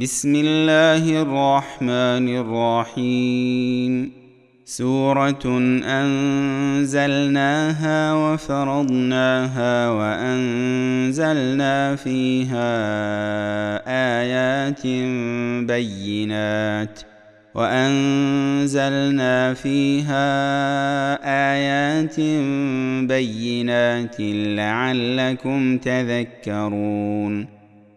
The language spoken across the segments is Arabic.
بسم الله الرحمن الرحيم. سورة أنزلناها وفرضناها وأنزلنا فيها آيات بينات وأنزلنا فيها آيات بينات لعلكم تذكرون.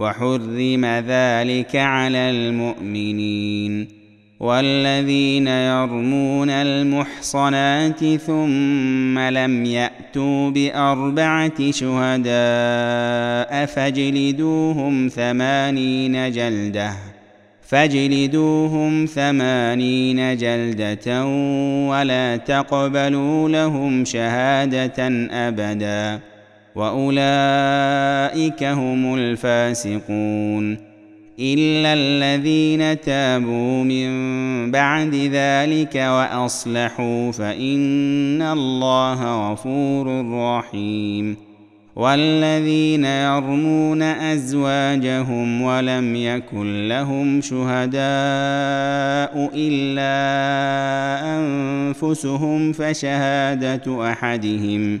وحرم ذلك على المؤمنين والذين يرمون المحصنات ثم لم يأتوا بأربعة شهداء فاجلدوهم ثمانين جلدة فاجلدوهم ثمانين جلدة ولا تقبلوا لهم شهادة أبدا وأولئك هم الفاسقون إلا الذين تابوا من بعد ذلك وأصلحوا فإن الله غفور رحيم والذين يرمون أزواجهم ولم يكن لهم شهداء إلا أنفسهم فشهادة أحدهم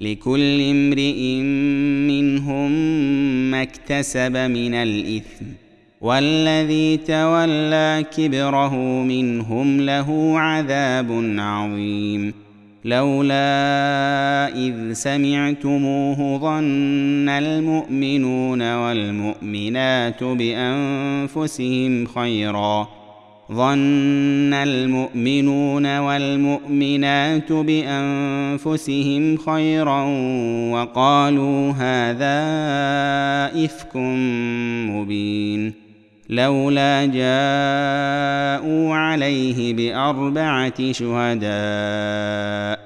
لكل امرئ منهم ما اكتسب من الإثم والذي تولى كبره منهم له عذاب عظيم. لولا إذ سمعتموه ظن المؤمنون والمؤمنات بأنفسهم خيرا. ظن المؤمنون والمؤمنات بأنفسهم خيرا وقالوا هذا إفك مبين. لولا جاءوا عليه بأربعة شهداء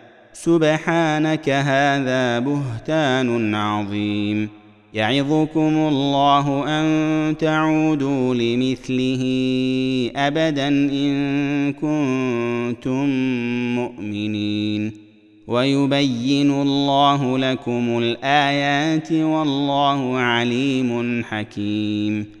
سبحانك هذا بهتان عظيم. يعظكم الله أن تعودوا لمثله ابدا إن كنتم مؤمنين. ويبين الله لكم الآيات والله عليم حكيم.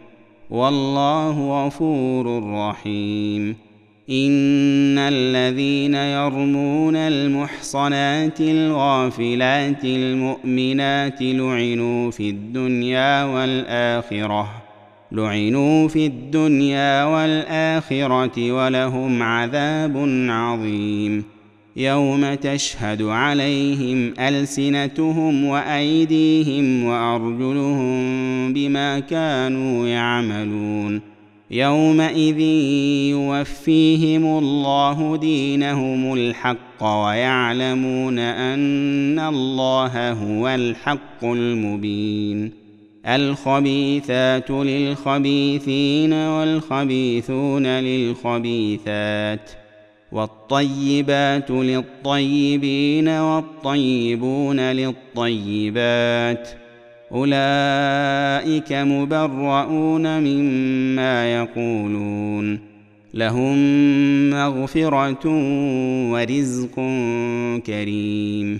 والله غفور رحيم. إن الذين يرمون المحصنات الغافلات المؤمنات لعنوا في الدنيا والآخرة لعنوا في الدنيا والآخرة ولهم عذاب عظيم. يوم تشهد عليهم ألسنتهم وأيديهم وأرجلهم بما كانوا يعملون يومئذ يوفيهم الله دينهم الحق ويعلمون أن الله هو الحق المبين الخبيثات للخبيثين والخبيثون للخبيثات والطيبات للطيبين والطيبون للطيبات أولئك مبرؤون مما يقولون لهم مغفرة ورزق كريم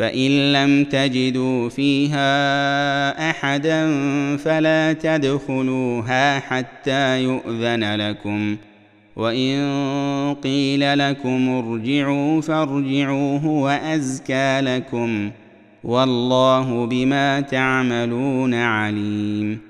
فإن لم تجدوا فيها أحدا فلا تدخلوها حتى يؤذن لكم. وإن قيل لكم ارجعوا فارجعوا هو ازكى لكم. والله بما تعملون عليم.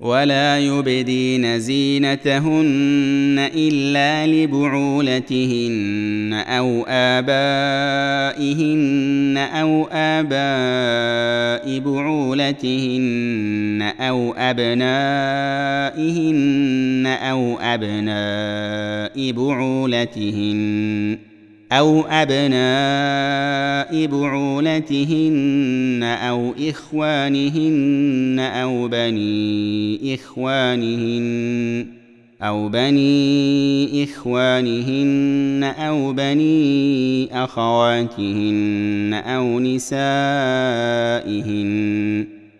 ولا يبدين زينتهن إلا لبعولتهن أو آبائهن أو آباء بعولتهن أو أبنائهن أو أبناء بعولتهن. أو أبناء بعولتهن أو إخوانهن أو بني إخوانهن أو بني إخوانهن أو بني أخواتهن أو نسائهن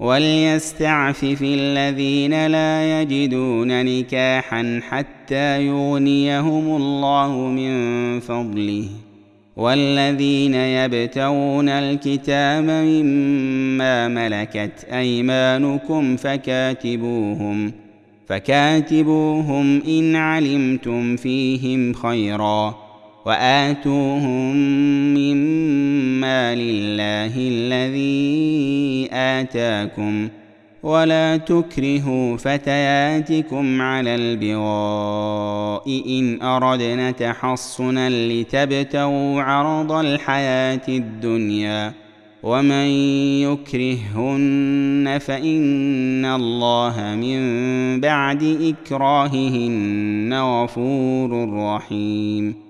وليستعفف الذين لا يجدون نكاحا حتى يغنيهم الله من فضله. والذين يبتغون الكتاب مما ملكت أيمانكم فكاتبوهم فكاتبوهم إن علمتم فيهم خيرا. وآتوهم مما لله الذي آتاكم ولا تكرهوا فتياتكم على البغاء إن أردنا تحصنا لتبتغوا عرض الحياة الدنيا ومن يكرههن فإن الله من بعد إكراههن غفور رحيم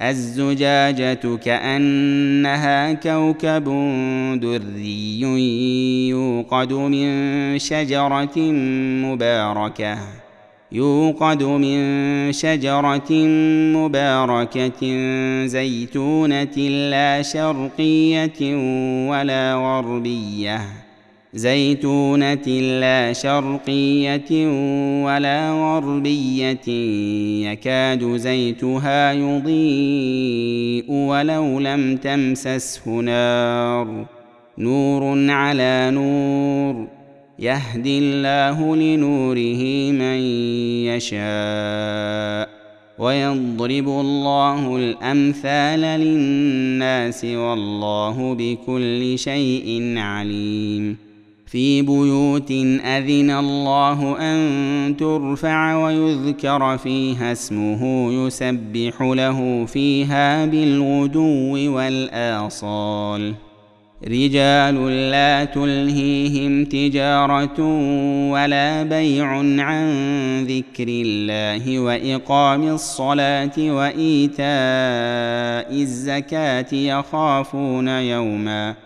الزجاجة كأنها كوكب دري يوقد من شجرة مباركة يوقد من شجرة مباركة زيتونة لا شرقية ولا غربية. زيتونة لا شرقية ولا غربية يكاد زيتها يضيء ولو لم تمسسه نار. نور على نور يهدي الله لنوره من يشاء ويضرب الله الأمثال للناس والله بكل شيء عليم. في بيوت أذن الله أن ترفع ويذكر فيها اسمه يسبح له فيها بالغدو والآصال. رجال لا تلهيهم تجارة ولا بيع عن ذكر الله وإقام الصلاة وإيتاء الزكاة يخافون يوما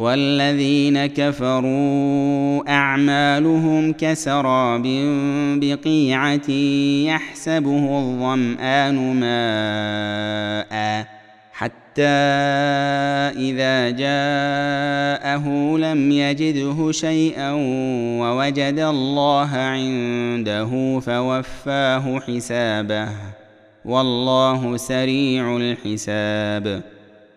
والذين كفروا أعمالهم كسراب بقيعة يحسبه الظمآن ماء حتى إذا جاءه لم يجده شيئا ووجد الله عنده فوفاه حسابه. والله سريع الحساب.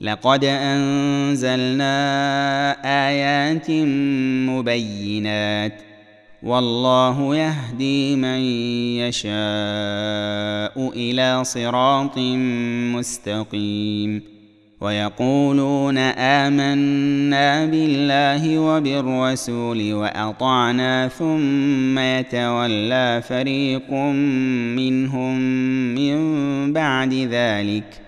لقد أنزلنا آيات مبينات. والله يهدي من يشاء إلى صراط مستقيم. ويقولون آمنا بالله وبالرسول وأطعنا ثم يتولى فريق منهم من بعد ذلك.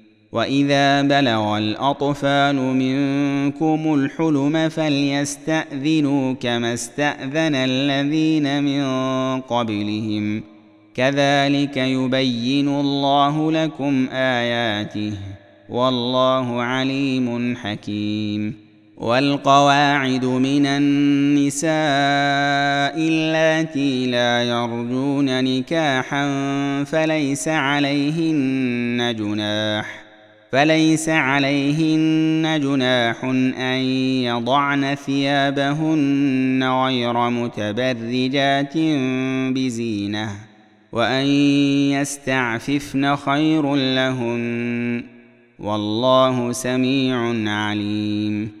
واذا بلغ الاطفال منكم الحلم فليستاذنوا كما استاذن الذين من قبلهم كذلك يبين الله لكم اياته والله عليم حكيم. والقواعد من النساء اللاتي لا يرجون نكاحا فليس عليهن جناح فليس عليهن جناح أن يضعن ثيابهن غير متبرجات بزينة وأن يستعففن خير لهن والله سميع عليم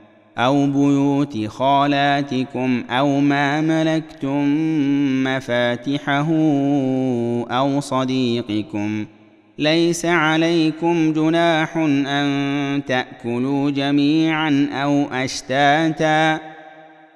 أو بيوت خالاتكم أو ما ملكتم مفاتحه أو صديقكم. ليس عليكم جناح أن تأكلوا جميعا أو أشتاتا.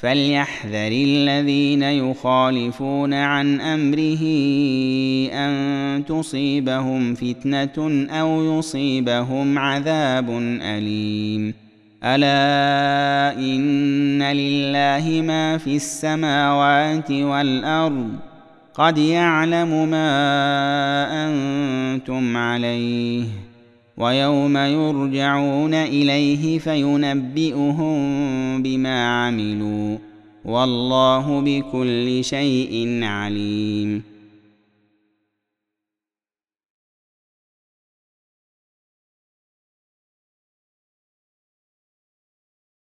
فليحذر الذين يخالفون عن أمره أن تصيبهم فتنة أو يصيبهم عذاب أليم. ألا إن لله ما في السماوات والأرض. قد يعلم ما أنتم عليه. ويوم يرجعون إليه فينبئهم بما عملوا والله بكل شيء عليم.